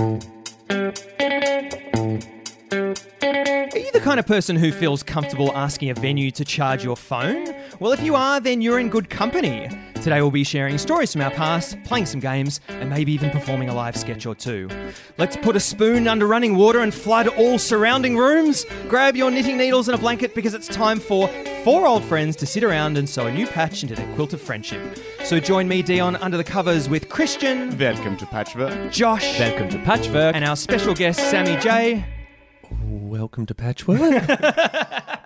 Are you the kind of person who feels comfortable asking a venue to charge your phone? Well, if you are, then you're in good company. Today we'll be sharing stories from our past, playing some games, and maybe even performing a live sketch or two. Let's put a spoon under running water and flood all surrounding rooms. Grab your knitting needles and a blanket because it's time for four old friends to sit around and sew a new patch into their quilt of friendship. So join me, Dion, under the covers with Christian, Welcome to Patchwork. Josh, Welcome to Patchwork. and our special guest, Sammy J. welcome to Patchwork.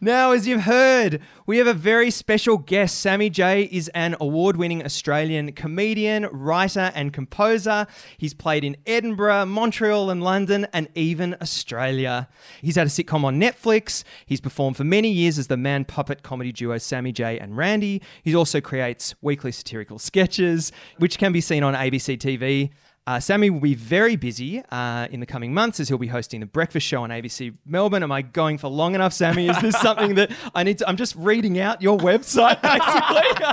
Now, as you've heard, we have a very special guest. Sammy J is an award winning Australian comedian, writer, and composer. He's played in Edinburgh, Montreal, and London, and even Australia. He's had a sitcom on Netflix. He's performed for many years as the man puppet comedy duo Sammy J and Randy. He also creates weekly satirical sketches, which can be seen on ABC TV. Uh, Sammy will be very busy uh, in the coming months as he'll be hosting the breakfast show on ABC Melbourne. Am I going for long enough, Sammy? Is this something that I need to? I'm just reading out your website, basically.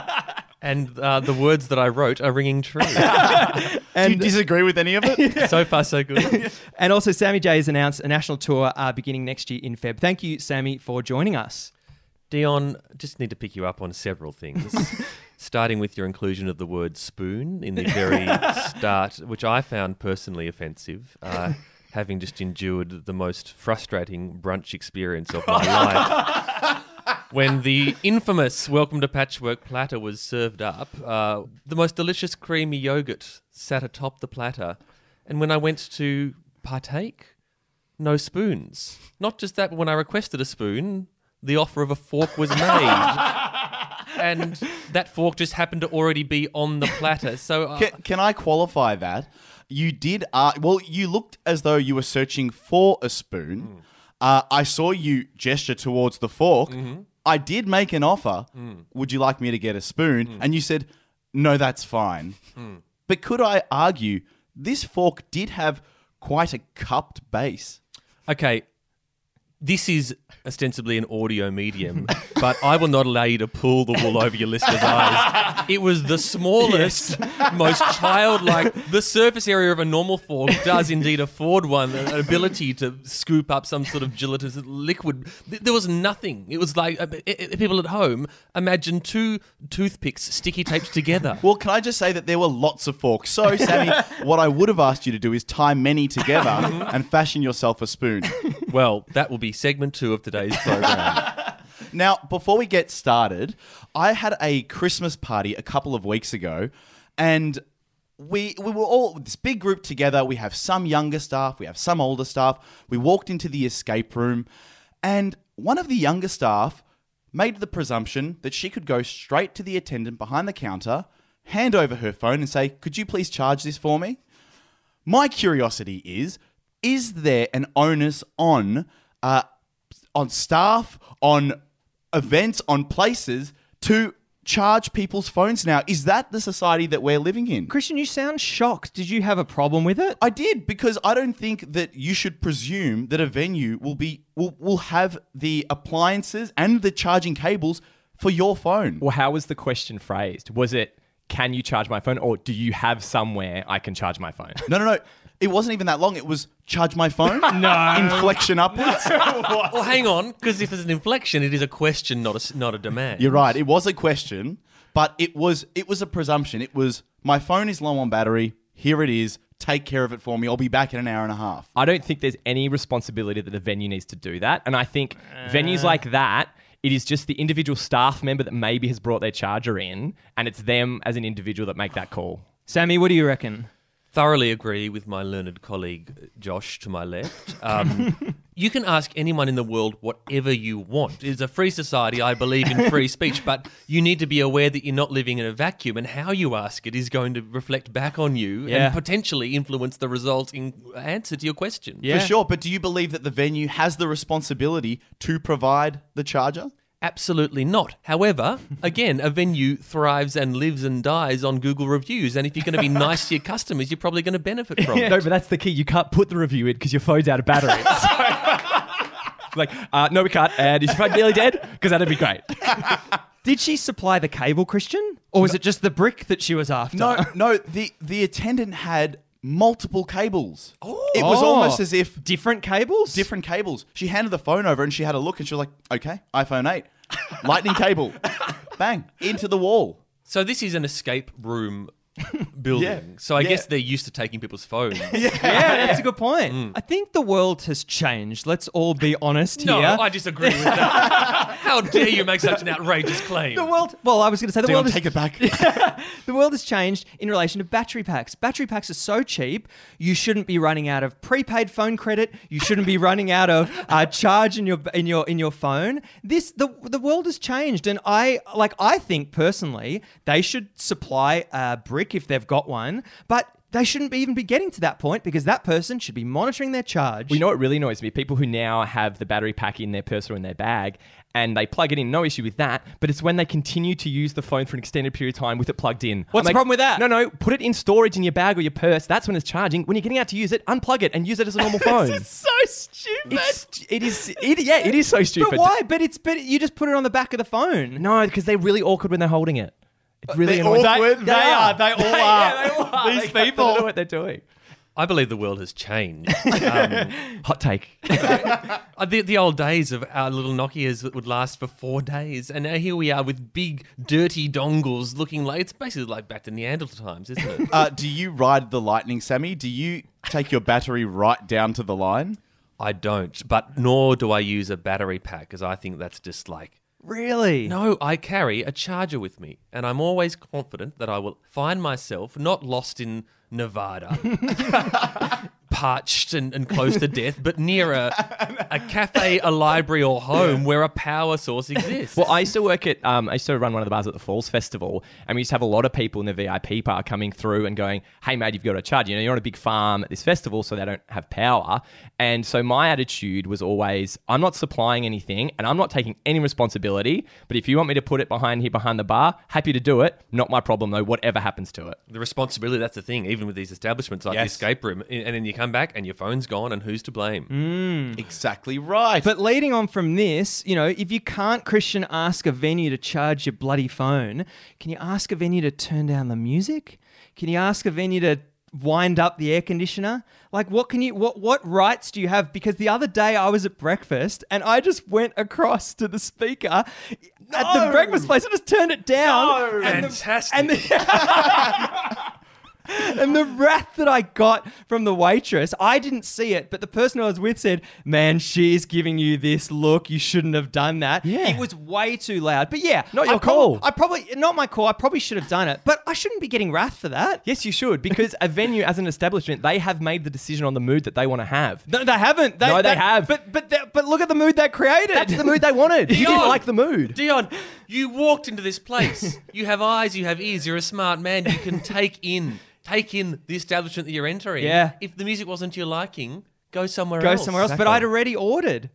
and uh, the words that I wrote are ringing true. Do you disagree with any of it? so far, so good. and also, Sammy J has announced a national tour uh, beginning next year in Feb. Thank you, Sammy, for joining us. Dion, just need to pick you up on several things. Starting with your inclusion of the word spoon in the very start, which I found personally offensive. Uh, having just endured the most frustrating brunch experience of my life. When the infamous Welcome to Patchwork platter was served up, uh, the most delicious creamy yogurt sat atop the platter. And when I went to partake, no spoons. Not just that, but when I requested a spoon, the offer of a fork was made. and that fork just happened to already be on the platter. So uh, Can, can I qualify that? You did. Uh, well, you looked as though you were searching for a spoon. Uh, I saw you gesture towards the fork. I did make an offer. Would you like me to get a spoon? And you said, no, that's fine. But could I argue this fork did have quite a cupped base? okay, this is ostensibly an audio medium, but I will not allow you to pull the wool over your listeners' eyes. It was the smallest, most childlike. The surface area of a normal fork does indeed afford one an ability to scoop up some sort of gelatinous liquid. There was nothing. It was like uh, i- i- people at home imagine two toothpicks sticky taped together. Well, can I just say that there were lots of forks? So, Sammy, what I would have asked you to do is tie many together and fashion yourself a spoon. Well, that will be segment two of today's program. Now, before we get started, I had a Christmas party a couple of weeks ago, and we we were all this big group together. We have some younger staff, we have some older staff. We walked into the escape room, and one of the younger staff made the presumption that she could go straight to the attendant behind the counter, hand over her phone, and say, "Could you please charge this for me?" My curiosity is: is there an onus on uh, on staff, on events, on places to charge people's phones now? Is that the society that we're living in? Christian, you sound shocked. Did you have a problem with it? I did because I don't think that you should presume that a venue will be will, will have the appliances and the charging cables for your phone. Well, how was the question phrased? Was it, can you charge my phone? Or do you have somewhere I can charge my phone? No, no, no. It wasn't even that long. It was charge my phone. no. Inflection upwards. well, hang on, because if there's an inflection, it is a question, not a s- not a demand. You're right. It was a question, but it was it was a presumption. It was my phone is low on battery. Here it is. Take care of it for me. I'll be back in an hour and a half. I don't think there's any responsibility that the venue needs to do that. And I think uh. venues like that, it is just the individual staff member that maybe has brought their charger in, and it's them as an individual that make that call. Sammy, what do you reckon? Thoroughly agree with my learned colleague Josh to my left. Um, you can ask anyone in the world whatever you want. It's a free society. I believe in free speech, but you need to be aware that you're not living in a vacuum, and how you ask it is going to reflect back on you Yeah. and potentially influence the resulting answer to your question. Yeah. For sure. But do you believe that the venue has the responsibility to provide the charger? Absolutely not. However, again, a venue thrives and lives and dies on Google reviews, and if you're going to be nice to your customers, you're probably going to benefit from it. No, but that's the key. You can't put the review in because your phone's out of battery. So- like, uh, no, we can't. And is your phone nearly dead? Because that'd be great. Did she supply the cable, Christian? Or was it just the brick that she was after? No, no. The the attendant had multiple cables. Oh. It was Oh. almost as if Different cables? different cables. She handed the phone over and she had a look and she was like, okay, iPhone 8, lightning cable, bang, into the wall. So this is an escape room building. Yeah. So I Yeah. guess they're used to taking people's phones. Yeah, that's a good point. I think the world has changed. Let's all be honest No, here. No, I disagree with that. How dare you make such an outrageous claim? the world. Well, I was going to say the Dion, world has take it back. the world has changed in relation to battery packs. Battery packs are so cheap, you shouldn't be running out of prepaid phone credit. You shouldn't be running out of uh, charge in your in your in your phone. This the the world has changed, and I like I think personally they should supply a brick if they've got one, but. They shouldn't be even be getting to that point because that person should be monitoring their charge. You know what really annoys me? People who now have the battery pack in their purse or in their bag and they plug it in, no issue with that. But it's when they continue to use the phone for an extended period of time with it plugged in. What's I'm the problem with that? No, no, put it in storage in your bag or your purse. That's when it's charging. When you're getting out to use it, unplug it and use it as a normal phone. this is so stupid. it's, it is, it, yeah, it is so stupid. but why? But it's but you just put it on the back of the phone. No, because they're really awkward when they're holding it. It's really They're annoying. awkward. They, they are. They all are. yeah, they are. These They don't people. know what they're doing. I believe the world has changed. Um, Hot take. uh, the, the old days of our little Nokias that would last for four days, and now here we are with big, dirty dongles looking like it's basically like back to Neanderthal times, isn't it? Uh, do you ride the lightning, Sammy? Do you take your battery right down to the line? I don't, but nor do I use a battery pack because I think that's just like. Really? No, I carry a charger with me, and I'm always confident that I will find myself not lost in Nevada, parched and, and close to death, but near a, a cafe, a library, or home where a power source exists. Well, I used to work at, um, I used to run one of the bars at the Falls Festival, and we used to have a lot of people in the VIP bar coming through and going, hey, mate, you've got to charge. You know, you're on a big farm at this festival, so they don't have power. And so my attitude was always, I'm not supplying anything, and I'm not taking any responsibility, but if you want me to put it behind here behind the bar, happy to do it. Not my problem, though, whatever happens to it. the responsibility, that's the thing, even with these establishments like the escape room, and then you come back and your phone's gone, and who's to blame? Mm. Exactly right. But leading on from this, you know, if you can't Christian ask a venue to charge your bloody phone, can you ask a venue to turn down the music? Can you ask a venue to wind up the air conditioner? Like what can you what what rights do you have? Because the other day I was at breakfast and I just went across to the speaker at the breakfast place. I just turned it down. And the- Fantastic. and the, and the wrath that I got from the waitress, I didn't see it, but the person I was with said, "Man, she's giving you this look. You shouldn't have done that." Yeah. it was way too loud. But yeah, Not your I call. I probably not my call. I probably should have done it, but I shouldn't be getting wrath for that. Yes, you should, because a venue as an establishment, they have made the decision on the mood that they want to have. No, they haven't. They, No, they have. But but they- but look at the mood they created. That's the mood they wanted. You didn't like the mood. Dion, you walked into this place. You have eyes, you have ears, you're a smart man. You can take in take in the establishment that you're entering. Yeah. If the music wasn't your liking, go somewhere Go else. Go somewhere else. But I'd already ordered.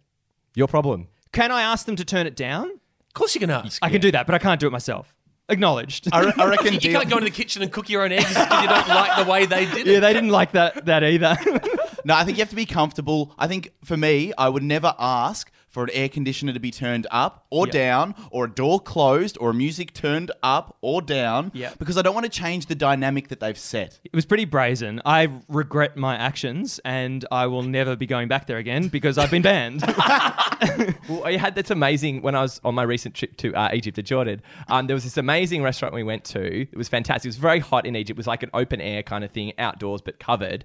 Your problem. Can I ask them to turn it down? Of course you can ask. I can do that, but I can't do it myself. Acknowledged. I, re- I reckon You Dion- can't go into the kitchen and cook your own eggs because you don't like the way they did it. yeah, they didn't like that that either. No, I think you have to be comfortable. I think for me, I would never ask for an air conditioner to be turned up or Yeah. down, or a door closed, or music turned up or down, Yeah. because I don't want to change the dynamic that they've set. It was pretty brazen. I regret my actions and I will never be going back there again because I've been banned. Well, I had that's amazing when I was on my recent trip to uh, Egypt to Jordan. Um, there was this amazing restaurant we went to. It was fantastic. It was very hot in Egypt. It was like an open air kind of thing, outdoors but covered.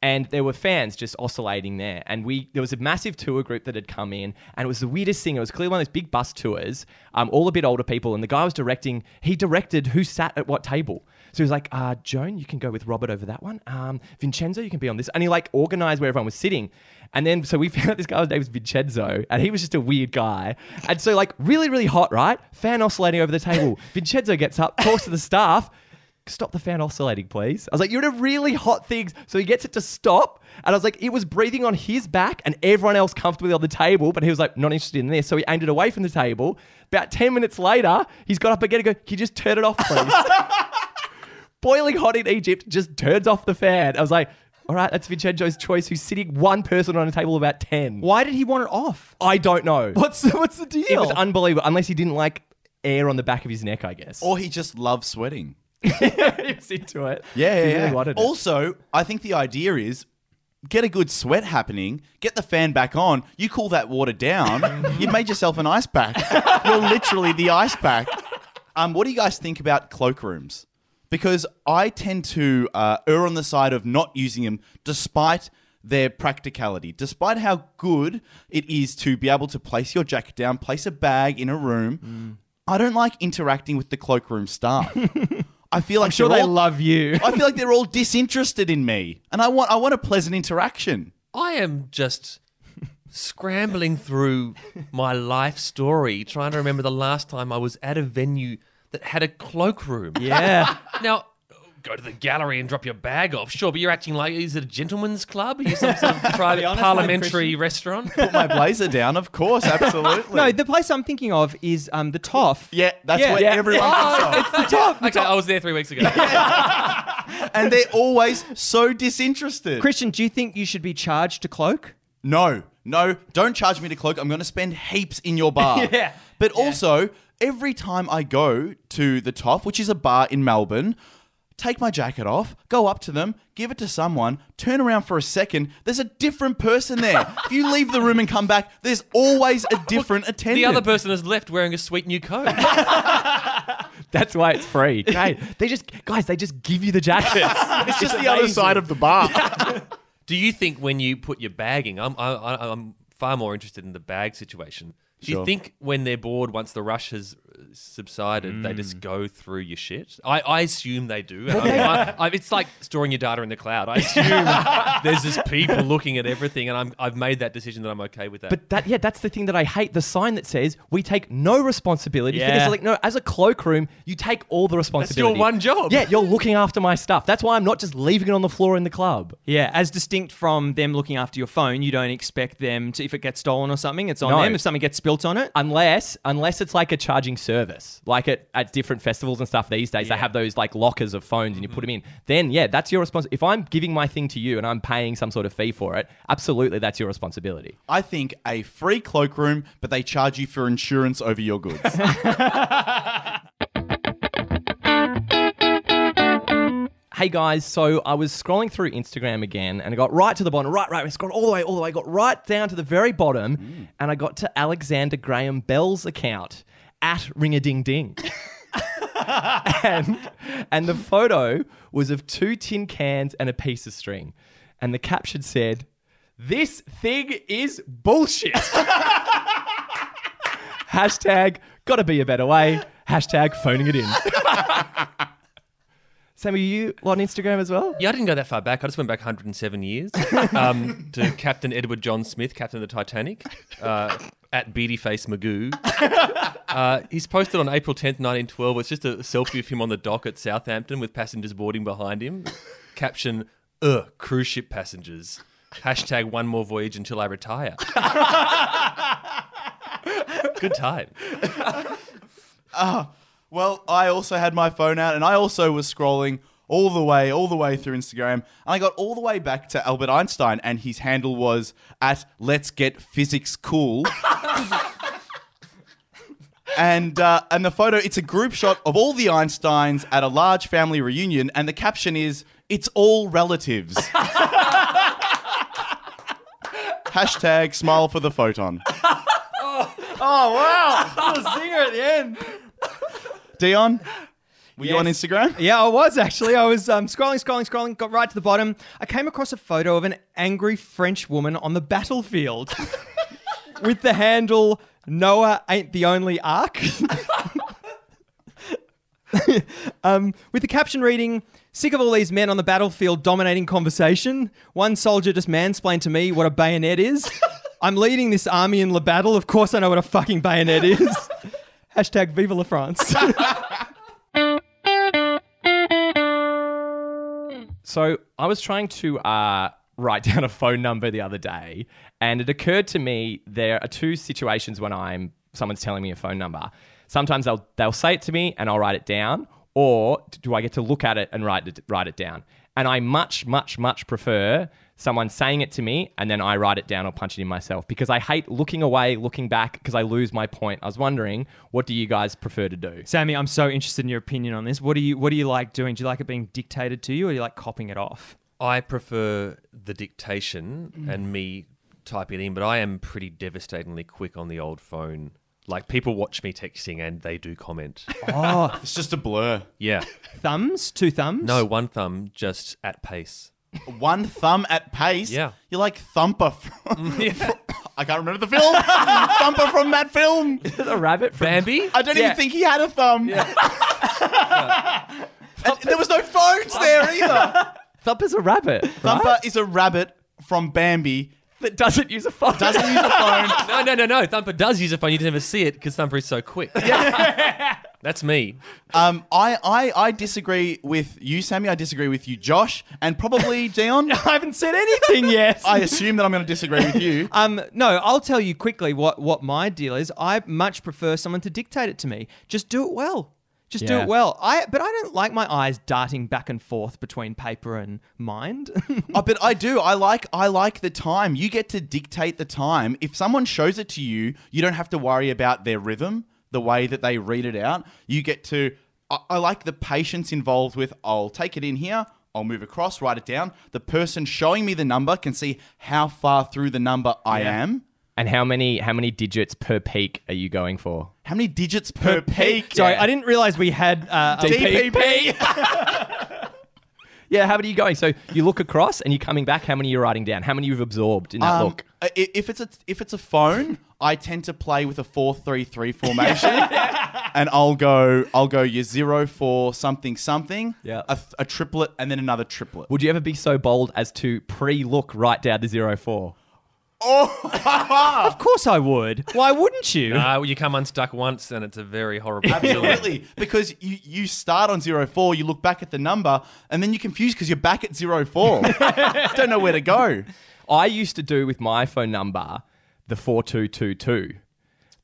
And there were fans just oscillating there. And we there was a massive tour group that had come in, and it was the weirdest thing. It was clearly one of those big bus tours, um, all a bit older people. And the guy was directing. He directed who sat at what table. So he was like, uh, Joan, you can go with Robert over that one. Um, Vincenzo, you can be on this. And he like organized where everyone was sitting. And then, so we found out this guy's name was Vincenzo, and he was just a weird guy. And so, like, really, really hot, right? Fan oscillating over the table. Vincenzo gets up, talks to the staff. Stop the fan oscillating, please. I was like, you're in a really hot thing. So he gets it to stop. And I was like, it was breathing on his back and everyone else comfortably on the table. But he was like, not interested in this. So he aimed it away from the table. About 10 minutes later, he's got up again and go, can you just turn it off, please? boiling hot in Egypt, just turns off the fan. I was like, all right, that's Vincenzo's choice, who's sitting one person on a table of about 10. Why did he want it off? I don't know. What's the, what's the deal? It was unbelievable, unless he didn't like air on the back of his neck, I guess. Or he just loves sweating. he was into it. Yeah, He really yeah. wanted it. Also, I think the idea is get a good sweat happening, get the fan back on, you cool that water down, you've made yourself an ice pack. You're literally the ice pack. Um, what do you guys think about cloakrooms? Because I tend to uh, err on the side of not using them despite their practicality, despite how good it is to be able to place your jacket down, place a bag in a room. I don't like interacting with the cloakroom staff. I feel like I'm sure they're all- love you. I feel like they're all disinterested in me, and I want I want a pleasant interaction. I am just scrambling through my life story, trying to remember the last time I was at a venue that had a cloakroom. yeah. Now, go to the gallery and drop your bag off, sure, but you're acting like is it a gentleman's club? Are you some sort of private honest, parliamentary restaurant? Put my blazer down, of course, absolutely. No, the place I'm thinking of is um, the Toff. yeah, that's Yeah. where Yeah. everyone Oh, comes it's the top. Okay, I was there three weeks ago. and they're always so disinterested. Christian, do you think you should be charged to cloak? No, no, don't charge me to cloak. I'm going to spend heaps in your bar. Yeah. But also, every time I go to the Toff, which is a bar in Melbourne, take my jacket off, go up to them, give it to someone, turn around for a second. There's a different person there. if you leave the room and come back, there's always a different attendant. the other person has left wearing a sweet new coat. That's why it's free. Hey, they just guys, they just give you the jackets. It's just the other side of the bar. Do you think when you put your bagging, I'm, I, I- I'm far more interested in the bag situation. Do you think when they're bored, once the rush has subsided, they just mm. go through your shit? I, I assume they do. I mean, I, I, it's like storing your data in the cloud. I assume there's just people looking at everything, and I'm, I've made that decision that I'm okay with that. But that yeah, that's the thing that I hate. The sign that says we take no responsibility for this. Like no, as a cloakroom, you take all the responsibility. That's your one job. Yeah, you're looking after my stuff. That's why I'm not just leaving it on the floor in the club. Yeah, as distinct from them looking after your phone, you don't expect them to, if it gets stolen or something, it's on No. them. If something gets spilt on it, Unless, unless it's like a charging service, like at, at different festivals and stuff these days, they have those like lockers of phones and you put mm-hmm. them in. Then, yeah, that's your responsibility. If I'm giving my thing to you and I'm paying some sort of fee for it, absolutely, that's your responsibility. I think a free cloakroom, but they charge you for insurance over your goods. Hey guys, so I was scrolling through Instagram again and I got right to the bottom, right, right, I scrolled all the way, all the way, got right down to the very bottom mm. and I got to Alexander Graham Bell's account at Ring a Ding Ding. and, and the photo was of two tin cans and a piece of string. And the caption said, This thing is bullshit. Hashtag gotta be a better way. Hashtag phoning it in. Sam, are you on Instagram as well? Yeah, I didn't go that far back. I just went back 107 years um, to Captain Edward John Smith, Captain of the Titanic, uh, at Beadyface Magoo. Uh, he's posted on April 10th, 1912. It's just a selfie of him on the dock at Southampton with passengers boarding behind him. Caption, ugh, cruise ship passengers. Hashtag one more voyage until I retire. Good time. Well, I also had my phone out and I also was scrolling all the way, all the way through Instagram. And I got all the way back to Albert Einstein and his handle was at Let's Get Physics Cool. and uh, and the photo, it's a group shot of all the Einsteins at a large family reunion, and the caption is It's all relatives. Hashtag smile for the photon. oh wow, little zinger at the end. Dion, were you on Instagram? Yeah, I was actually. I was um, scrolling, scrolling, scrolling, got right to the bottom. I came across a photo of an angry French woman on the battlefield with the handle Noah ain't the only ark. um, with the caption reading, Sick of all these men on the battlefield dominating conversation. One soldier just mansplained to me what a bayonet is. I'm leading this army in the Battle. Of course, I know what a fucking bayonet is. Hashtag Vive la France. So I was trying to uh, write down a phone number the other day, and it occurred to me there are two situations when I'm someone's telling me a phone number. Sometimes they'll they'll say it to me and I'll write it down, or do I get to look at it and write it write it down? And I much much much prefer someone saying it to me and then I write it down or punch it in myself because I hate looking away, looking back because I lose my point. I was wondering, what do you guys prefer to do? Sammy, I'm so interested in your opinion on this. What do you What do you like doing? Do you like it being dictated to you, or do you like copying it off? I prefer the dictation mm. and me typing it in, but I am pretty devastatingly quick on the old phone. Like people watch me texting and they do comment. Oh, It's just a blur. Yeah. thumbs, two thumbs. No, one thumb just at pace. One thumb at pace. Yeah. You're like Thumper from. I can't remember the film. Thumper from that film. the rabbit from Bambi? I don't Yeah. even think he had a thumb. And there was no phones there either. Thumper's a rabbit. Thumper is a rabbit from Bambi. That doesn't use a phone. Doesn't use a phone. No, no, no, no. Thumper does use a phone. You never see it because Thumper is so quick. That's me. Um, I, I, I disagree with you, Sammy. I disagree with you, Josh, and probably Dion. I haven't said anything yet. I assume that I'm going to disagree with you. Um, no, I'll tell you quickly what, what my deal is. I much prefer someone to dictate it to me. Just do it well. Just do it well. I but I don't like my eyes darting back and forth between paper and mind. Oh, but I do. I like I like the time. You get to dictate the time. If someone shows it to you, you don't have to worry about their rhythm, the way that they read it out. You get to. I, I like the patience involved with. I'll take it in here. I'll move across, write it down. The person showing me the number can see how far through the number I am. And how many how many digits per peak are you going for? How many digits per, peak? Sorry, I didn't realize we had uh, a DPP. Yeah, how many are you going? So you look across and you're coming back. How many you're writing down? How many you've absorbed in that Um, look? i- If it's a if it's a phone, I tend to play with a four three three formation, and I'll go I'll go your zero four something something, Yeah. a, a triplet, and then another triplet. Would you ever be so bold as to pre-look right down to zero four? Of course I would. Why wouldn't you? Uh, you come unstuck once and it's a very horrible feeling. Absolutely, because you, you start on zero four, you look back at the number, and then you're confused because you're back at zero four. Don't know where to go. I used to do with my phone number the 4222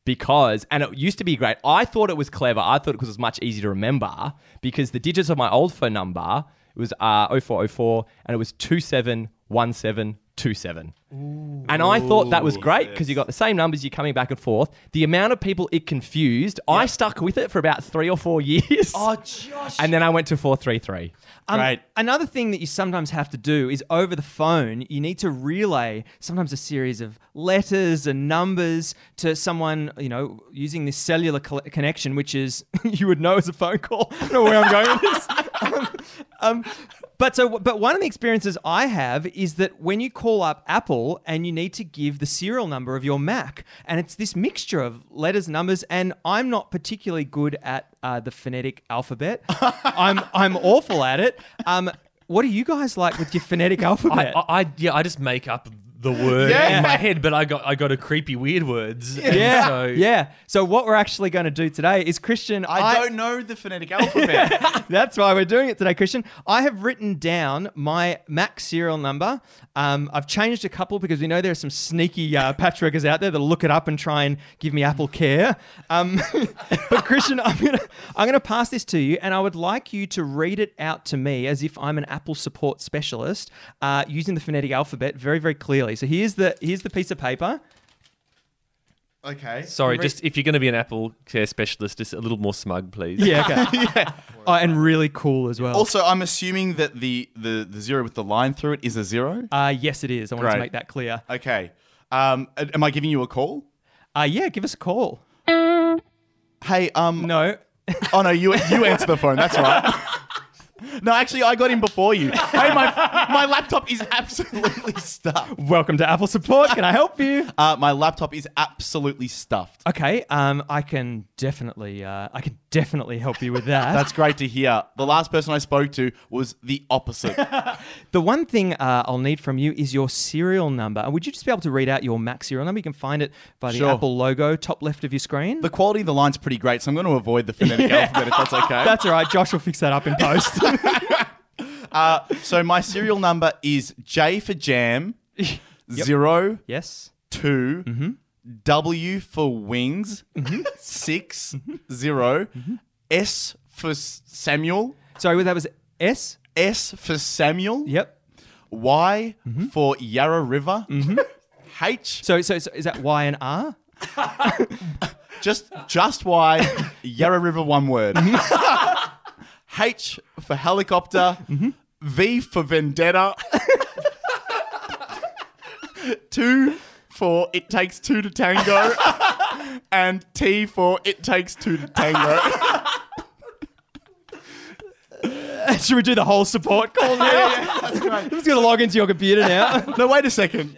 because, and it used to be great. I thought it was clever. I thought it was much easier to remember because the digits of my old phone number it was uh, 0404 and it was 271727. And I thought that was great because you got the same numbers, you're coming back and forth. The amount of people it confused, I stuck with it for about three or four years. Oh, Josh. and then I went to 433. Um, Great. Another thing that you sometimes have to do is over the phone, you need to relay sometimes a series of letters and numbers to someone, you know, using this cellular col- connection, which is, you would know as a phone call. I don't know where I'm going with this. um, um, but so, but one of the experiences I have is that when you call up Apple and you need to give the serial number of your Mac, and it's this mixture of letters, numbers, and I'm not particularly good at uh, the phonetic alphabet. I'm I'm awful at it. Um, what do you guys like with your phonetic alphabet? I, I yeah, I just make up the word Yeah. in my head, but I got I got a creepy weird words. and yeah, so- yeah. So what we're actually going to do today is Christian. I don't know the phonetic alphabet. That's why we're doing it today, Christian. I have written down my Mac serial number. Um, I've changed a couple because we know there are some sneaky uh, patchworkers out there that'll look it up and try and give me Apple Care. Um, but Christian, I'm gonna I'm gonna pass this to you, and I would like you to read it out to me as if I'm an Apple support specialist, uh, using the phonetic alphabet very very clearly. So here's the here's the piece of paper. okay. Sorry, Re- just if you're going to be an Apple care specialist, just a little more smug, please. Yeah, okay. Oh, and really cool as well. Also, I'm assuming that the, the, the zero with the line through it is a zero. uh, yes, it is. I wanted to make that clear. Okay. Um, am I giving you a call? Uh, yeah, give us a call. Hey, um, No. oh no, you you answer the phone. That's right. No, actually, I got in before you. Hey, my my laptop is absolutely stuffed. Welcome to Apple Support. Can I help you? Uh, my laptop is absolutely stuffed. Okay, um, I can definitely, uh, I can definitely help you with that. That's great to hear. The last person I spoke to was the opposite. the one thing uh, I'll need from you is your serial number. And Would you just be able to read out your Mac serial number? You can find it by the Sure. Apple logo, top left of your screen. The quality of the line's pretty great, so I'm going to avoid the phonetic alphabet if that's okay. That's all right. Josh will fix that up in post. Uh, so my serial number is J for jam, zero yes. 2 Mm-hmm. W for wings, six, zero, Mm-hmm. S for S- Samuel, Sorry, that was S. S for Samuel, Yep. Y for Yarra River. H So, so, so is that Y and R? just just Y Yarra River one word. H for helicopter. V for vendetta. two for it takes two to tango. and T for it takes two to tango. Should we do the whole support call now? That's great. I'm just gonna log into your computer now. No, wait a second.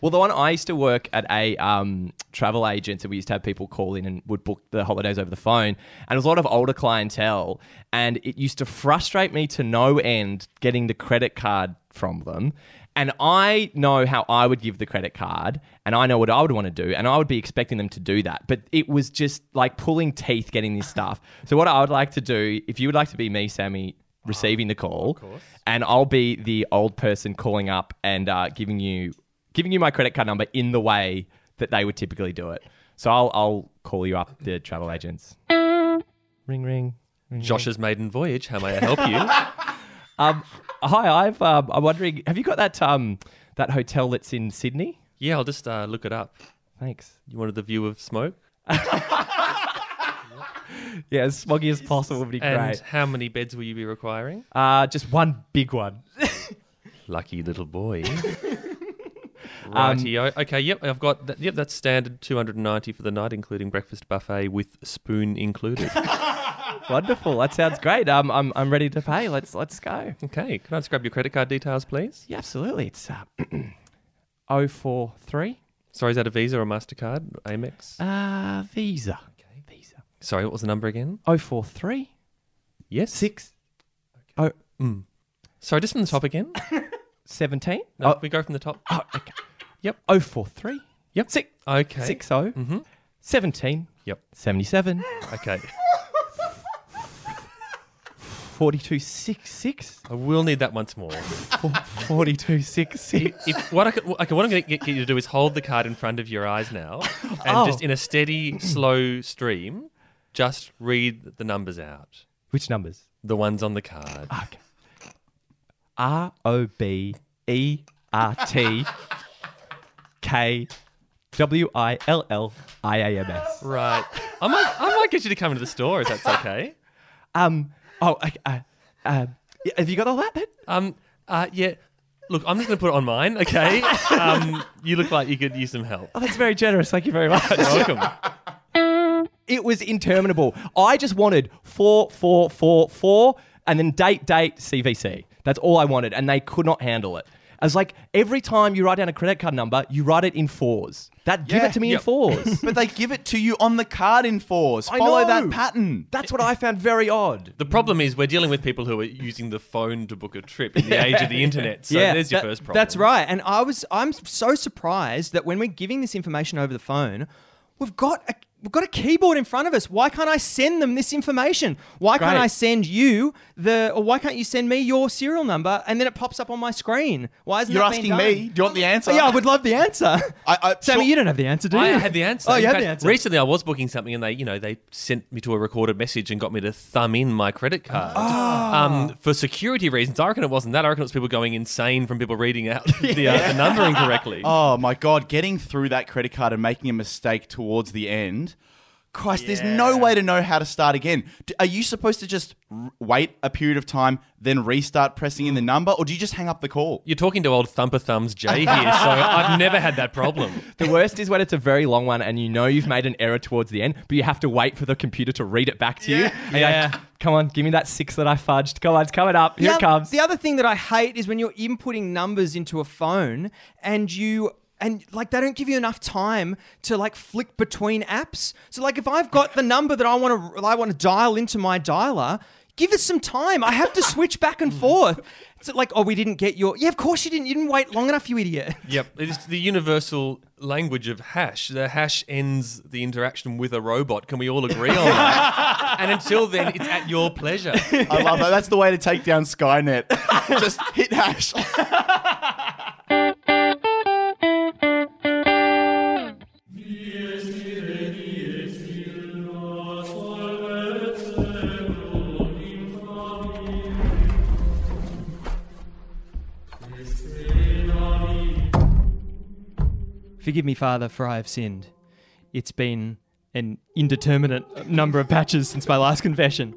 Well, the one I used to work at a um, travel agent, and we used to have people call in and would book the holidays over the phone. And it was a lot of older clientele, and it used to frustrate me to no end getting the credit card from them. And I know how I would give the credit card, and I know what I would want to do, and I would be expecting them to do that. But it was just like pulling teeth getting this stuff. So, what I would like to do, if you would like to be me, Sammy, receiving the call, and I'll be the old person calling up and uh, giving you giving you my credit card number in the way that they would typically do it. So I'll I'll call you up, the travel agents. Ring ring. ring. Josh's maiden voyage. How may I help you? Um, hi, I've um, I'm wondering, have you got that um that hotel that's in Sydney? yeah, I'll just uh, look it up. Thanks. You wanted the view of smoke? Yeah, as smoggy as possible would be And great. how many beds will you be requiring? Uh, just one big one. Lucky little boy. Um, okay, yep, I've got that. Yep, that's standard 290 for the night, including breakfast buffet with spoon included. Wonderful. That sounds great. Um, I'm I'm ready to pay. Let's let's go. okay, can I just grab your credit card details, please? Yeah, absolutely. It's uh, 043 Sorry, is that a Visa or Mastercard? Amex. uh Visa. Okay, Visa. Sorry, what was the number again? 043 Yes. six oh Mm. Sorry, just from the top again. 17. No, Oh, we go from the top. oh, okay. Yep. 043 Yep. six Okay. six oh Mhm. 17 Yep. 77 Okay. 4266 I will need that once more. 4266 If what I could, okay, what I'm going to get you to do is hold the card in front of your eyes now, and Oh. just in a steady, slow stream, just read the numbers out. Which numbers? The ones on the card. R O B E R T K W I L L I A M S. Right. I might, I might get you to come into the store if that's okay. Um. Oh. Uh, uh, have you got all that? Then? Um. Uh. Yeah. Look, I'm just going to put it on mine. Okay. Um. You look like you could use some help. Oh, that's very generous. Thank you very much. You're Welcome. it was interminable. I just wanted four, four, four, four, and then date, date, CVC. That's all I wanted, and they could not handle it. I was like, every time you write down a credit card number, you write it in fours. That give Yeah. it to me in Yep. fours. But they give it to you on the card in fours. I Follow know. that pattern. That's what I found very odd. The problem is we're dealing with people who are using the phone to book a trip in the age of the internet. So there's your that- first problem. That's right. And I was I'm so surprised that when we're giving this information over the phone, we've got a we've got a keyboard in front of us. Why can't I send them this information? Why can't I send you the or why can't you send me your serial number and then it pops up on my screen? Why isn't You're that being asking done? me. Do you want the answer? Oh, yeah, I would love the answer. I, I, Sammy, sure- you don't have the answer, do you? I had the answer. Oh, In you had fact, the answer. Recently, I was booking something, and they, you know, they sent me to a recorded message and got me to thumb in my credit card Ah. um, for security reasons. I reckon it wasn't that. I reckon it was people going insane from people reading out the, uh, the number incorrectly. Oh my god, getting through that credit card and making a mistake towards the end. Christ, there's no way to know how to start again. Are you supposed to just wait a period of time, then restart pressing in the number, or do you just hang up the call? You're talking to old Thumper Thumbs Jay here, so I've never had that problem. The worst is when it's a very long one and you know you've made an error towards the end, but you have to wait for the computer to read it back to you. And you're Yeah. like, Come on, give me that six that I fudged. Come on, it's coming up. Here the it oth- comes. The other thing that I hate is when you're inputting numbers into a phone and you and like they don't give you enough time to like flick between apps. So like if I've got the number that I want to I want to dial into my dialer, give us some time. I have to switch back and forth. It's like, oh, we didn't get your. Yeah, of course you didn't. You didn't wait long enough, you idiot. Yep, it's the universal language of hash. The hash ends the interaction with a robot. Can we all agree on that? and until then, it's at your pleasure. I love that. That's the way to take down Skynet. just hit hash. Forgive me, Father, for I have sinned. It's been an indeterminate number of patches since my last confession.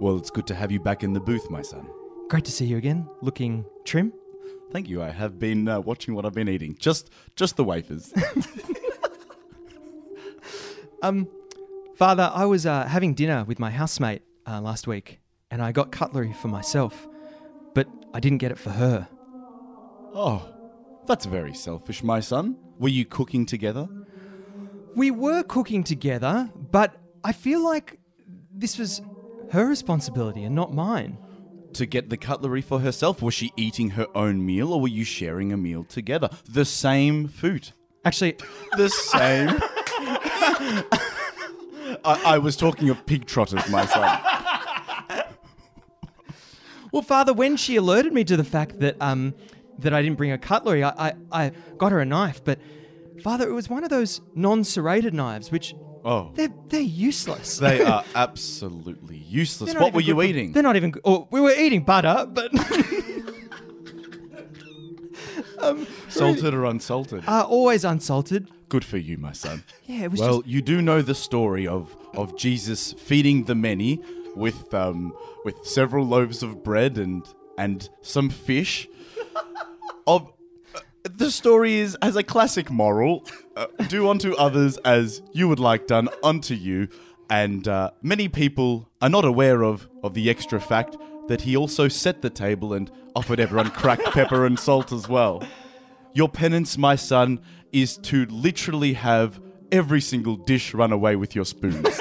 Well, it's good to have you back in the booth, my son. Great to see you again, looking trim. Thank you. I have been uh, watching what I've been eating. Just, just the wafers. Um, Father, I was uh, having dinner with my housemate uh, last week, and I got cutlery for myself, but I didn't get it for her. oh, that's very selfish, my son. Were you cooking together? We were cooking together, but I feel like this was her responsibility and not mine. To get the cutlery for herself? Was she eating her own meal, or were you sharing a meal together? The same food. Actually, The same. I, I was talking of pig trotters, my son. well, Father, when she alerted me to the fact that um that I didn't bring her cutlery, I I, I got her a knife, but Father, it was one of those non-serrated knives, which Oh, they're they're useless. they are absolutely useless. What were you eating? They're not even. good. Oh, we were eating butter, but um, Salted or unsalted? uh, always unsalted. Good for you, my son. Yeah, it was Well, just. you do know the story of, of Jesus feeding the many with um, with several loaves of bread and and some fish. Of uh, the story is as a classic moral: uh, do unto others as you would like done unto you. And uh, many people are not aware of of the extra fact that he also set the table and offered everyone cracked pepper and salt as well. Your penance, my son, is to literally have every single dish run away with your spoons.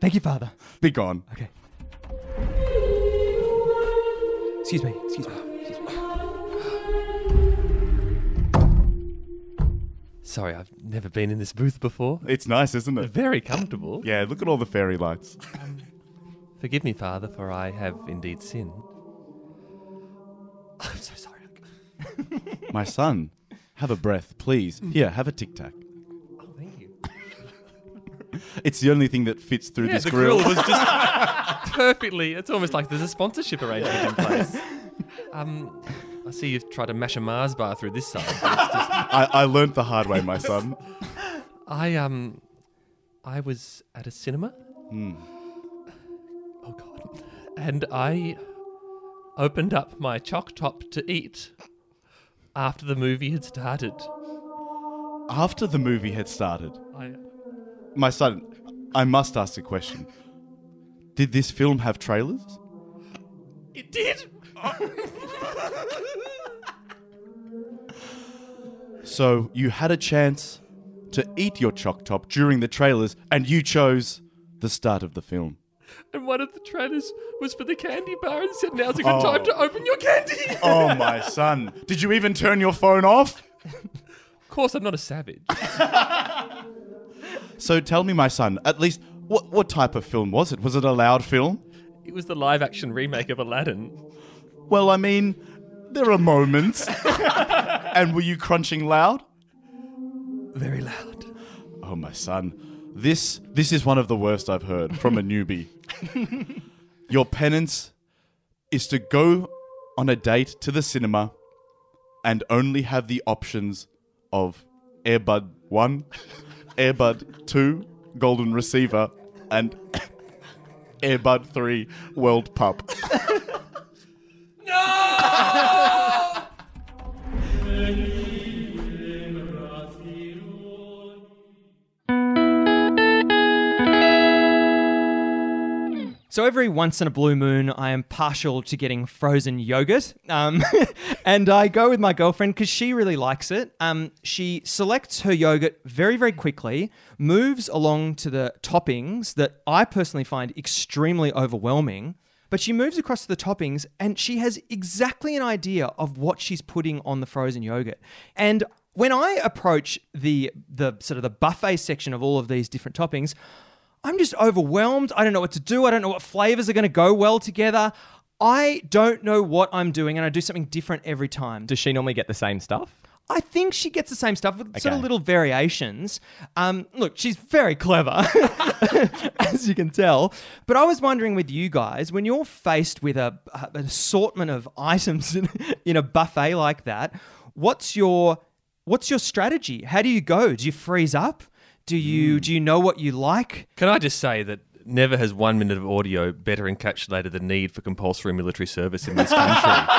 Thank you, Father. Be gone. Okay. Excuse me. Excuse me. Excuse me. Sorry, I've never been in this booth before. It's nice, isn't it? Very comfortable. Yeah, look at all the fairy lights. Um, forgive me, Father, for I have indeed sinned. I'm so sorry. My son, have a breath, please. Here, have a tic tac. Oh, thank you. It's the only thing that fits through Yeah, this the grill. grill was just perfectly. It's almost like there's a sponsorship arrangement in place. Um, I see you've tried to mash a Mars bar through this side. just, I, I learnt the hard way, my son. I um, I was at a cinema. Hmm. Oh God! And I opened up my choc top to eat after the movie had started. After the movie had started, I, my son, I must ask a question. Did this film have trailers? it did. So you had a chance to eat your choc top during the trailers, and you chose the start of the film. And one of the trailers was for the candy bar and said, "Now's a good Oh. time to open your candy." Oh, my son. Did you even turn your phone off? of course, I'm not a savage. So tell me, my son, at least what, what type of film was it? Was it a loud film? It was the live-action remake of Aladdin. Well, I mean, there are moments. and were you crunching loud? Very loud. Oh, my son. This this is one of the worst I've heard from a newbie. Your penance is to go on a date to the cinema and only have the options of Airbud 1, Airbud 2, Golden Receiver, and Airbud 3, World Pup. So every once in a blue moon, I am partial to getting frozen yogurt, um, and I go with my girlfriend because she really likes it. Um, she selects her yogurt very, very quickly, moves along to the toppings that I personally find extremely overwhelming. But she moves across to the toppings, and she has exactly an idea of what she's putting on the frozen yogurt. And when I approach the the sort of the buffet section of all of these different toppings, I'm just overwhelmed. I don't know what to do. I don't know what flavors are going to go well together. I don't know what I'm doing, and I do something different every time. Does she normally get the same stuff? I think she gets the same stuff with sort of little variations. Um, look, she's very clever, as you can tell. But I was wondering with you guys, when you're faced with a, an assortment of items in, in a buffet like that, what's your what's your strategy? How do you go? Do you freeze up? Do you hmm. do you know what you like? Can I just say that never has one minute of audio better encapsulated the need for compulsory military service in this country.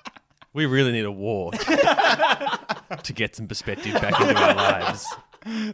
we really need a war to get some perspective back into our lives.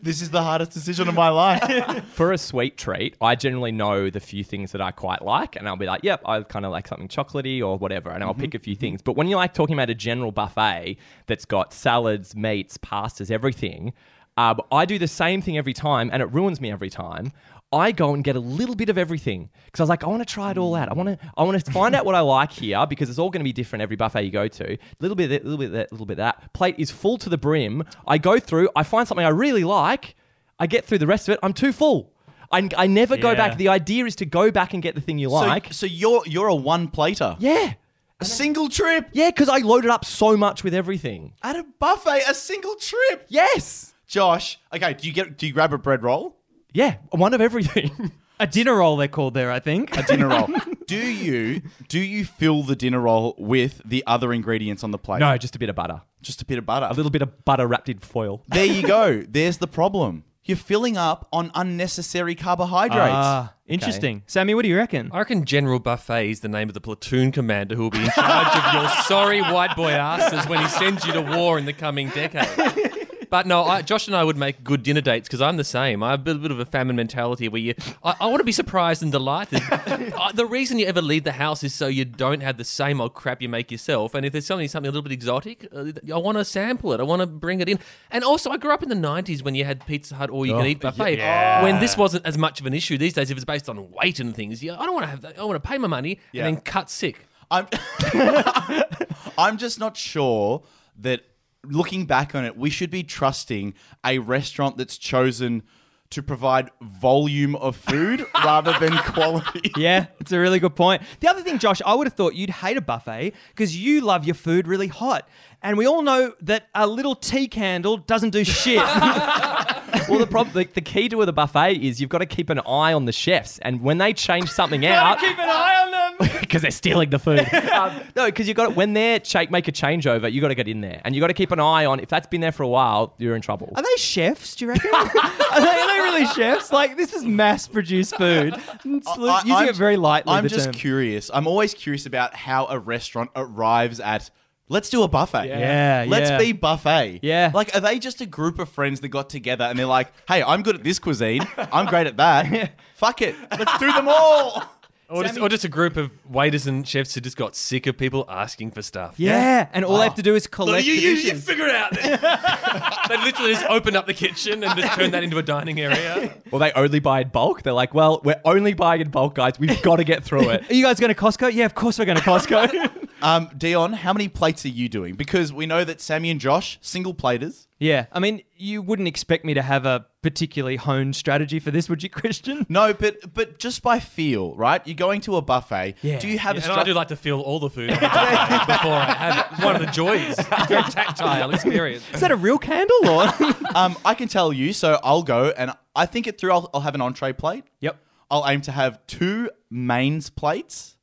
This is the hardest decision of my life. For a sweet treat, I generally know the few things that I quite like, and I'll be like, "Yep, I kind of like something chocolatey or whatever," and I'll pick a mm-hmm. few mm-hmm. things. But when you're like talking about a general buffet that's got salads, meats, pastas, everything, um, I do the same thing every time, and it ruins me every time. I go and get a little bit of everything because I was like, I want to try it all out. I want to, I want to find out what I like here because it's all going to be different every buffet you go to. A little bit, of that, little bit, of that, little bit of that. Plate is full to the brim. I go through. I find something I really like. I get through the rest of it. I'm too full. I, I never go Yeah. back. The idea is to go back and get the thing you so, like. so you're you're a one plater. yeah, A single trip yeah, because I loaded up so much with everything. at a buffet. A single trip. Yes, Josh, okay. Do you get? Do you grab a bread roll? yeah, one of everything. A dinner roll, they're called there, I think. A dinner roll. do you do you fill the dinner roll with the other ingredients on the plate? no, just a bit of butter. just a bit of butter. A little bit of butter wrapped in foil. There you go. There's the problem. You're filling up on unnecessary carbohydrates. Ah, interesting. Sammy, what do you reckon? I reckon General Buffet is the name of the platoon commander who will be in charge of your sorry white boy asses when he sends you to war in the coming decade. But no, I, Josh and I would make good dinner dates because I'm the same. I have a bit, bit of a famine mentality where you, I, I want to be surprised and delighted. uh, the reason you ever leave the house is so you don't have the same old crap you make yourself. And if there's something something a little bit exotic, uh, I want to sample it. I want to bring it in. And also, I grew up in the '90s when you had Pizza Hut all you can eat buffet. When this wasn't as much of an issue these days, if it's based on weight and things, yeah, I don't want to have that. I want to pay my money Yeah. and then cut sick. I'm I'm just not sure that looking back on it, we should be trusting a restaurant that's chosen to provide volume of food rather than quality. Yeah, it's a really good point. The other thing, Josh, I would have thought you'd hate a buffet because you love your food really hot. And we all know that a little tea candle doesn't do shit. well, the problem, the, the key to the buffet is you've got to keep an eye on the chefs, and when they change something out, Keep an eye on them. because they're stealing the food. um, no, because you got when they're cha- make a changeover, you got to get in there, and you got to keep an eye on. If that's been there for a while, you're in trouble. Are they chefs, do you reckon? are, they, are they really chefs? Like, this is mass produced food. It's I- using I'm- it very lightly. I'm the just term. curious. I'm always curious about how a restaurant arrives at. Let's do a buffet. Yeah, Let's yeah. be buffet. Yeah. Like, are they just a group of friends that got together and they're like, "Hey, I'm good at this cuisine. I'm great at that. Fuck it. Let's do them all." Or just, or just a group of waiters and chefs who just got sick of people asking for stuff. Yeah, and all they have oh. to do is Look, collect you, the you, you dishes. figure it out. they literally just opened up the kitchen and just turned that into a dining area. Well, they only buy in bulk. They're like, well, we're only buying in bulk, guys. We've got to get through it. Are you guys going to Costco? Yeah, of course we're going to Costco. Um, Dion, how many plates are you doing? Because we know that Sammy and Josh, single platers. yeah, I mean, you wouldn't expect me to have a particularly honed strategy for this, would you, Christian? No, but but just by feel, right? You're going to a buffet. Yeah. Do you have and a I strat- do like to feel all the food on the buffet before I have it. One of the joys. It's a very tactile experience. Is that a real candle or? um, I can tell you. So I'll go and I think it through. I'll, I'll have an entree plate. yep. I'll aim to have two mains plates.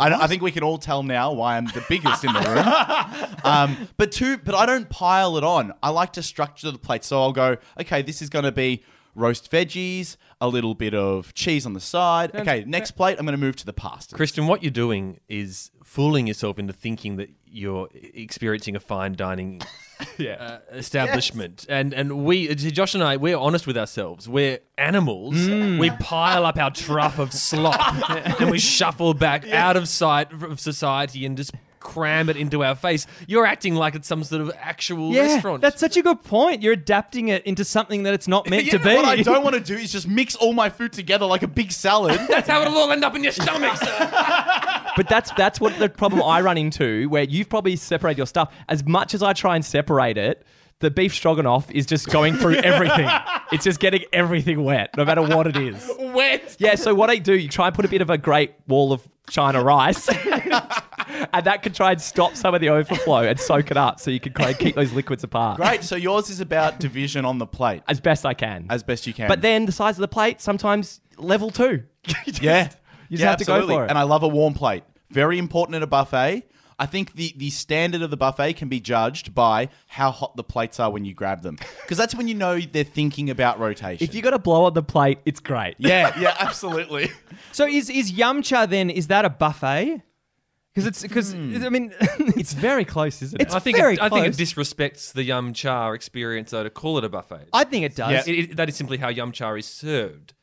I, I think we can all tell now why I'm the biggest in the room. Um, but two, but I don't pile it on. I like to structure the plate. So I'll go, okay, this is going to be roast veggies, a little bit of cheese on the side. Okay, next plate, I'm going to move to the pasta. Christian, what you're doing is fooling yourself into thinking that you're experiencing a fine dining uh, establishment. And and we, Josh and I, we're honest with ourselves. We're animals. We pile up our trough of slop and we shuffle back out of sight of society and just cram it into our face. You're acting like it's some sort of actual Yeah, restaurant. that's such a good point. You're adapting it into something that it's not meant Yeah, to be. What I don't want to do is just mix all my food together like a big salad. That's how it'll all end up in your stomach. But that's that's what the problem I run into, where you've probably separated your stuff. As much as I try and separate it, the beef stroganoff is just going through everything. It's just getting everything wet, no matter what it is. Wet. Yeah, so what I do, you try and put a bit of a great wall of China rice and that can try and stop some of the overflow and soak it up, so you can kind of keep those liquids apart Great. So yours is about division on the plate as best I can. as best you can. but then the size of the plate sometimes level two. You just- yeah, you just yeah, have to absolutely. go for it. And I love a warm plate. Very important at a buffet. I think the, the standard of the buffet can be judged by how hot the plates are when you grab them, because that's when you know they're thinking about rotation. if you got a blow on the plate, it's great. yeah, yeah, absolutely. So is is yum cha then? Is that a buffet? Because it's because hmm. I mean, It's very close, isn't it? It's I think very it, I think it close. disrespects the yum cha experience though to call it a buffet. I think it does. Yeah. It- it- that is simply how yum cha is served.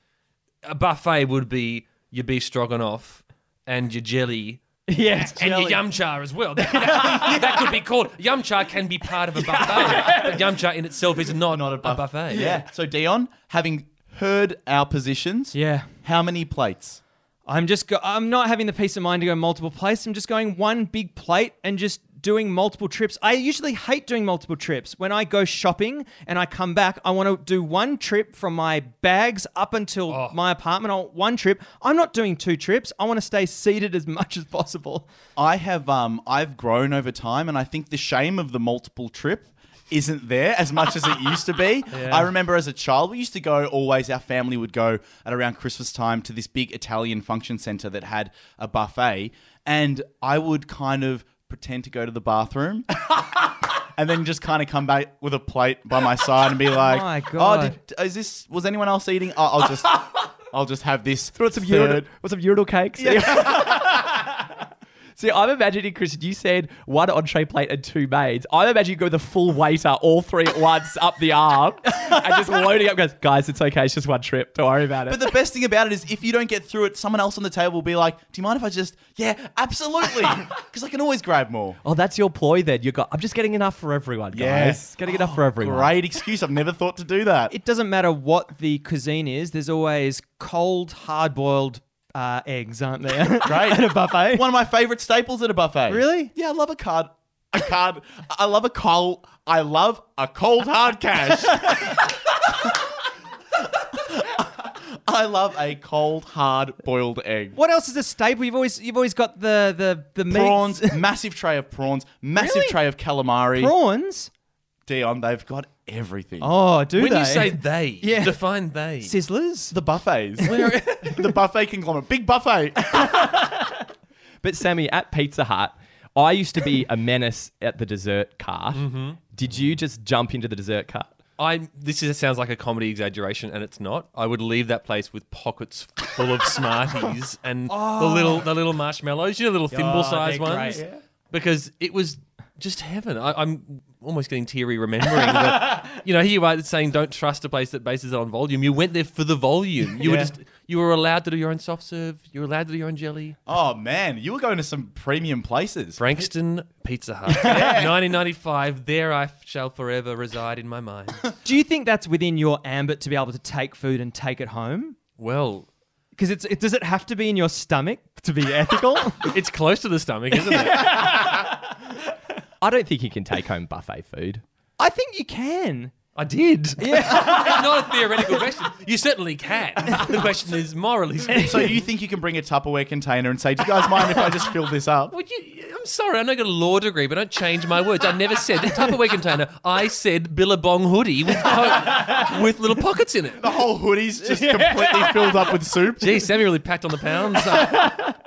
A buffet would be your beef stroganoff and your jelly yeah, and your yum cha as well. That, that- that could be called yum cha can be part of a buffet, but yum cha in itself is not, Not a a, buff- buffet. Yeah. So Dion, having heard our positions, Yeah. how many plates? I'm just go- I'm not having the peace of mind to go multiple places. I'm just going one big plate and just doing multiple trips. I usually hate doing multiple trips. When I go shopping and I come back, I want to do one trip from my bags up until my apartment. I one trip. I'm not doing two trips. I want to stay seated as much as possible. I have um I've grown over time, and I think the shame of the multiple trip isn't there as much as it used to be. I remember as a child, we used to go always. Our family would go at around Christmas time to this big Italian function center that had a buffet, and I would kind of pretend to go to the bathroom. And then just kind of come back with a plate by my side and be like, my "Oh, God. did, is this? Was anyone else eating? Oh, I'll just, I'll just have this Want some third." urinal, want some urinal cakes? See, I'm imagining, Chris, you said one entree plate and two maids. I'm imagining you go the full waiter, all three at once, up the arm, and just loading up. Goes, guys, it's okay. It's just one trip. Don't worry about it. But the best thing about it is if you don't get through it, someone else on the table will be like, "Do you mind if I just?" Yeah, absolutely, because I can always grab more. oh, that's your ploy then. You got. I'm just getting enough for everyone, guys. Yes. Getting enough for oh, everyone. Great excuse. I've never thought to do that. It doesn't matter what the cuisine is. There's always cold, hard-boiled uh, eggs, aren't there? Right. at a buffet. One of my favorite staples at a buffet. Really? Yeah, I love a card. A card. I love a cold. I love a cold hard cash. I love a cold hard boiled egg. What else is a staple? You've always you've always got the the the meats. Prawns, massive tray of prawns, massive Really? tray of calamari. prawns. Dion, they've got everything. Oh, do When they? you say they, Yeah. define they. Sizzlers. The buffets. the buffet conglomerate. Big buffet. But Sammy, at Pizza Hut, I used to be a menace at the dessert cart. Mm-hmm. Did you just jump into the dessert cart? I this is, sounds like a comedy exaggeration, and it's not. I would leave that place with pockets full of Smarties and the little the little marshmallows, you know, little thimble sized they're ones, great. because it was just heaven. I, I'm almost getting teary remembering that. You know, here you are saying don't trust a place that bases it on volume. You went there for the volume. You were just you were allowed to do your own soft serve. You were allowed to do your own jelly. Oh man, you were going to some premium places. Frankston Pizza Hut, 1995. There I shall forever reside in my mind. Do you think that's within your ambit to be able to take food and take it home? Well, Because it's it, does it have to be in your stomach to be ethical? it's close to the stomach, isn't it? I don't think you can take home buffet food. I think you can. I did. Yeah. it's not a theoretical question. You certainly can. The question is morally speaking. So you think you can bring a Tupperware container and say, "Do you guys mind if I just fill this up?" Would you, I'm sorry, I know I got a law degree, but don't change my words. I never said the Tupperware container. I said Billabong hoodie with po- with little pockets in it. The whole hoodie's just completely filled up with soup. Gee, Sammy really packed on the pounds.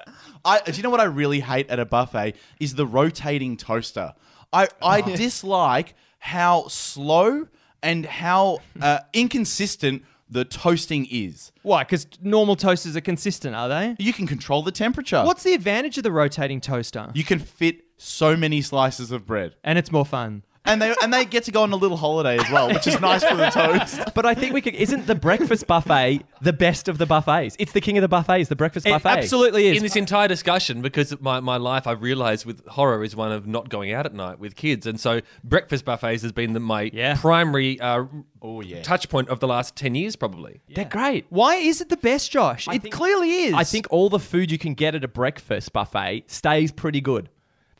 I, do you know what I really hate at a buffet is the rotating toaster. I, I dislike how slow and how uh, inconsistent the toasting is. Why? Because normal toasters are consistent, are they? You can control the temperature. What's the advantage of the rotating toaster? You can fit so many slices of bread. and it's more fun. And they and they get to go on a little holiday as well, which is nice for the toast. But I think we could. Isn't the breakfast buffet the best of the buffets? It's the king of the buffets, the breakfast It buffet. absolutely is. in this entire discussion, because of my, my life, I've realised with horror is one of not going out at night with kids. And so breakfast buffets has been the, my Yeah. primary uh, Oh yeah. touch point of the last 10 years, probably. They're great. Why is it the best, Josh? it think- clearly is. I think all the food you can get at a breakfast buffet stays pretty good.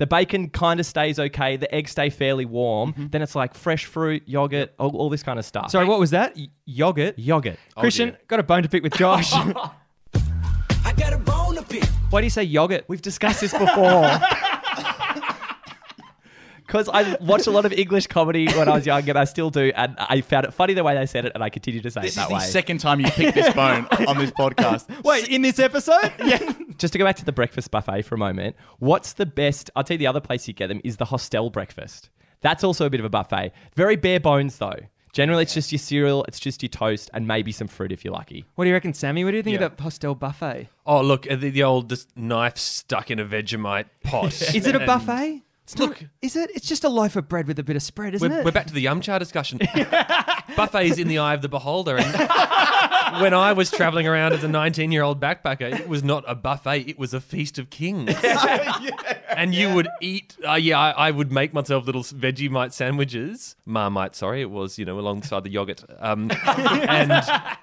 The bacon kind of stays okay. The eggs stay fairly warm. Mm-hmm. Then it's like fresh fruit, yogurt, all, all this kind of stuff. Sorry, what was that? Y- yogurt. Yogurt. Oh, Christian, dear. got a bone to pick with Josh. I got a bone to pick. Why do you say yogurt? We've discussed this before. because I watched a lot of English comedy when I was young, and I still do, and I found it funny the way they said it, and I continue to say This it is that the way. second time you picked this bone on this podcast. Wait, in this episode? Yeah. Just to go back to the breakfast buffet for a moment, what's the best? I'll tell you the other place you get them is the hostel breakfast. That's also a bit of a buffet. Very bare bones though. Generally, it's just your cereal, it's just your toast, and maybe some fruit if you're lucky. What do you reckon, Sammy? What do you think Yeah. of that hostel buffet? Oh, look, uh, the, the old just knife stuck in a Vegemite pot. Is it a buffet? It's not- Look. is it? It's just a loaf of bread with a bit of spread, isn't We're, it? we're back to the yum cha discussion. Buffets in the eye of the beholder. And when I was traveling around as a 19 year old backpacker, it was not a buffet, it was a feast of kings. and you would eat, uh, yeah, I, I would make myself little Vegemite sandwiches, Marmite, sorry, it was, you know, alongside the yogurt, um, and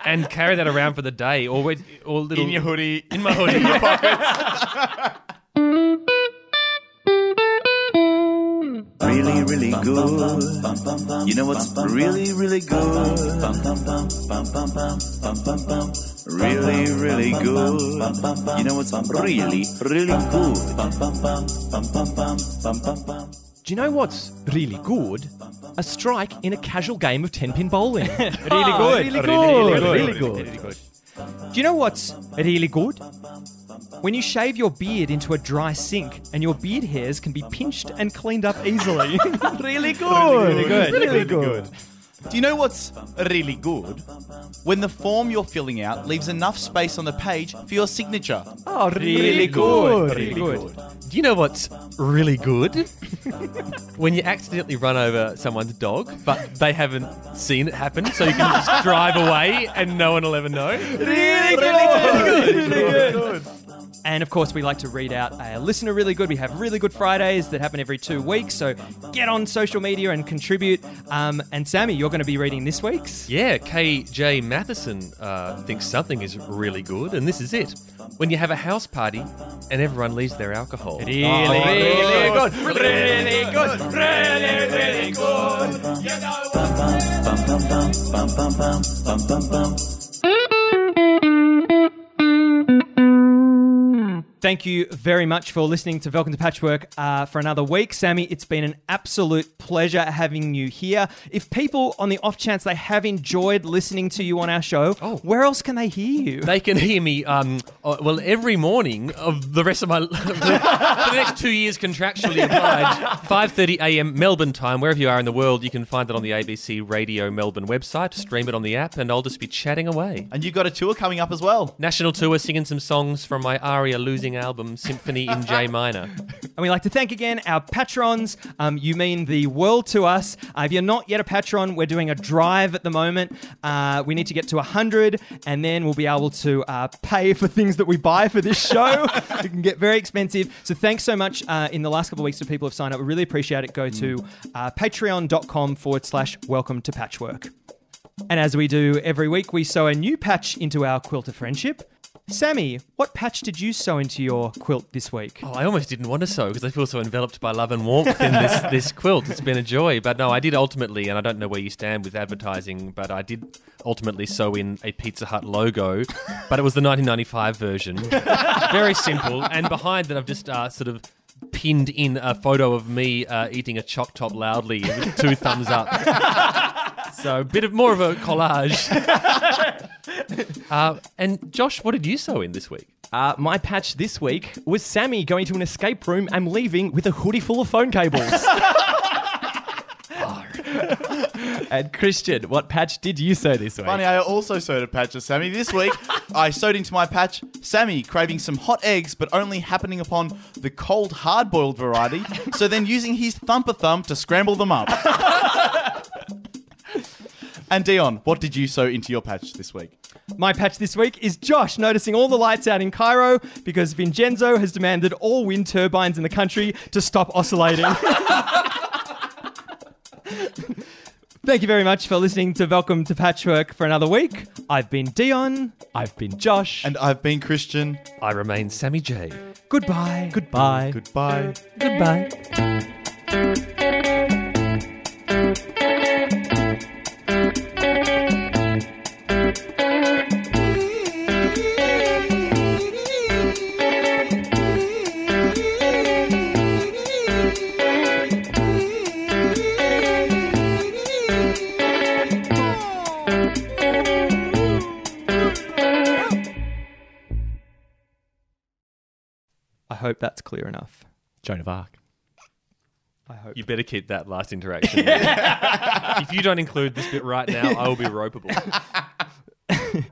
and carry that around for the day. Or, we'd- or little. In your hoodie. In my hoodie. in your pockets. Really, really good. You know what's really, really good? Really, really good. You know what's really, really good? Do you know what's really good? A strike in a casual game of 10 pin bowling. really good. Really Really good. good. Really good. Do you know what's really good? When you shave your beard into a dry sink and your beard hairs can be pinched and cleaned up easily. really good. Really good. Really good. Do you know what's really good? When the form you're filling out leaves enough space on the page for your signature. Oh, really, good. Really good. Do you know what's really good? when you accidentally run over someone's dog, but they haven't seen it happen, so you can just drive away and no one will ever know. Really good. Really good. And of course, we like to read out a listener really good. We have really good Fridays that happen every two weeks. So get on social media and contribute. Um, and Sammy, you're going to be reading this week's. Yeah, KJ Matheson uh, thinks something is really good, and this is it. When you have a house party and everyone leaves their alcohol. Really, really good. Really good. Really, really good. Thank you very much for listening to Welcome to Patchwork uh, for another week. Sammy, it's been an absolute pleasure having you here. If people, on the off chance they have enjoyed listening to you on our show, Oh. where else can they hear you? They can hear me, um, uh, well, every morning of the rest of my for the, for the next two years contractually obliged. 5:30 a.m. Melbourne time, wherever you are in the world, you can find it on the ABC Radio Melbourne website. Stream it on the app, and I'll just be chatting away. And you've got a tour coming up as well. National tour, singing some songs from my Aria losing album, Symphony in J minor. And we like to thank again our patrons. Um, you mean the world to us. Uh, if you're not yet a patron, we're doing a drive at the moment. Uh, we need to get to 100, and then we'll be able to uh, pay for things that we buy for this show. it can get very expensive. So thanks so much uh, in the last couple of weeks to people who have signed up. We really appreciate it. Go to uh, patreon.com forward slash welcome to patchwork. And as we do every week, we sew a new patch into our quilt of friendship. Sammy, what patch did you sew into your quilt this week? Oh, I almost didn't want to sew because I feel so enveloped by love and warmth in this, this quilt. It's been a joy. But no, I did ultimately, and I don't know where you stand with advertising, but I did ultimately sew in a Pizza Hut logo, but it was the 1995 version. Very simple. And behind that, I've just uh, sort of pinned in a photo of me uh, eating a choc top loudly with two thumbs up. So a bit of more of a collage. uh, and Josh, what did you sew in this week? Uh, my patch this week was Sammy going to an escape room and leaving with a hoodie full of phone cables. and Christian, what patch did you sew this week? Funny, I also sewed a patch of Sammy. This week, I sewed into my patch Sammy craving some hot eggs, but only happening upon the cold, hard boiled variety, so then using his thumper thumb to scramble them up. And Dion, what did you sew into your patch this week? My patch this week is Josh noticing all the lights out in Cairo because Vincenzo has demanded all wind turbines in the country to stop oscillating. Thank you very much for listening to Welcome to Patchwork for another week. I've been Dion. I've been Josh. And I've been Christian. I remain Sammy J. Goodbye. goodbye. Goodbye. Goodbye. I I hope that's clear enough. Joan of Arc. I hope. You better keep that last interaction. if you don't include this bit right now, I will be ropeable.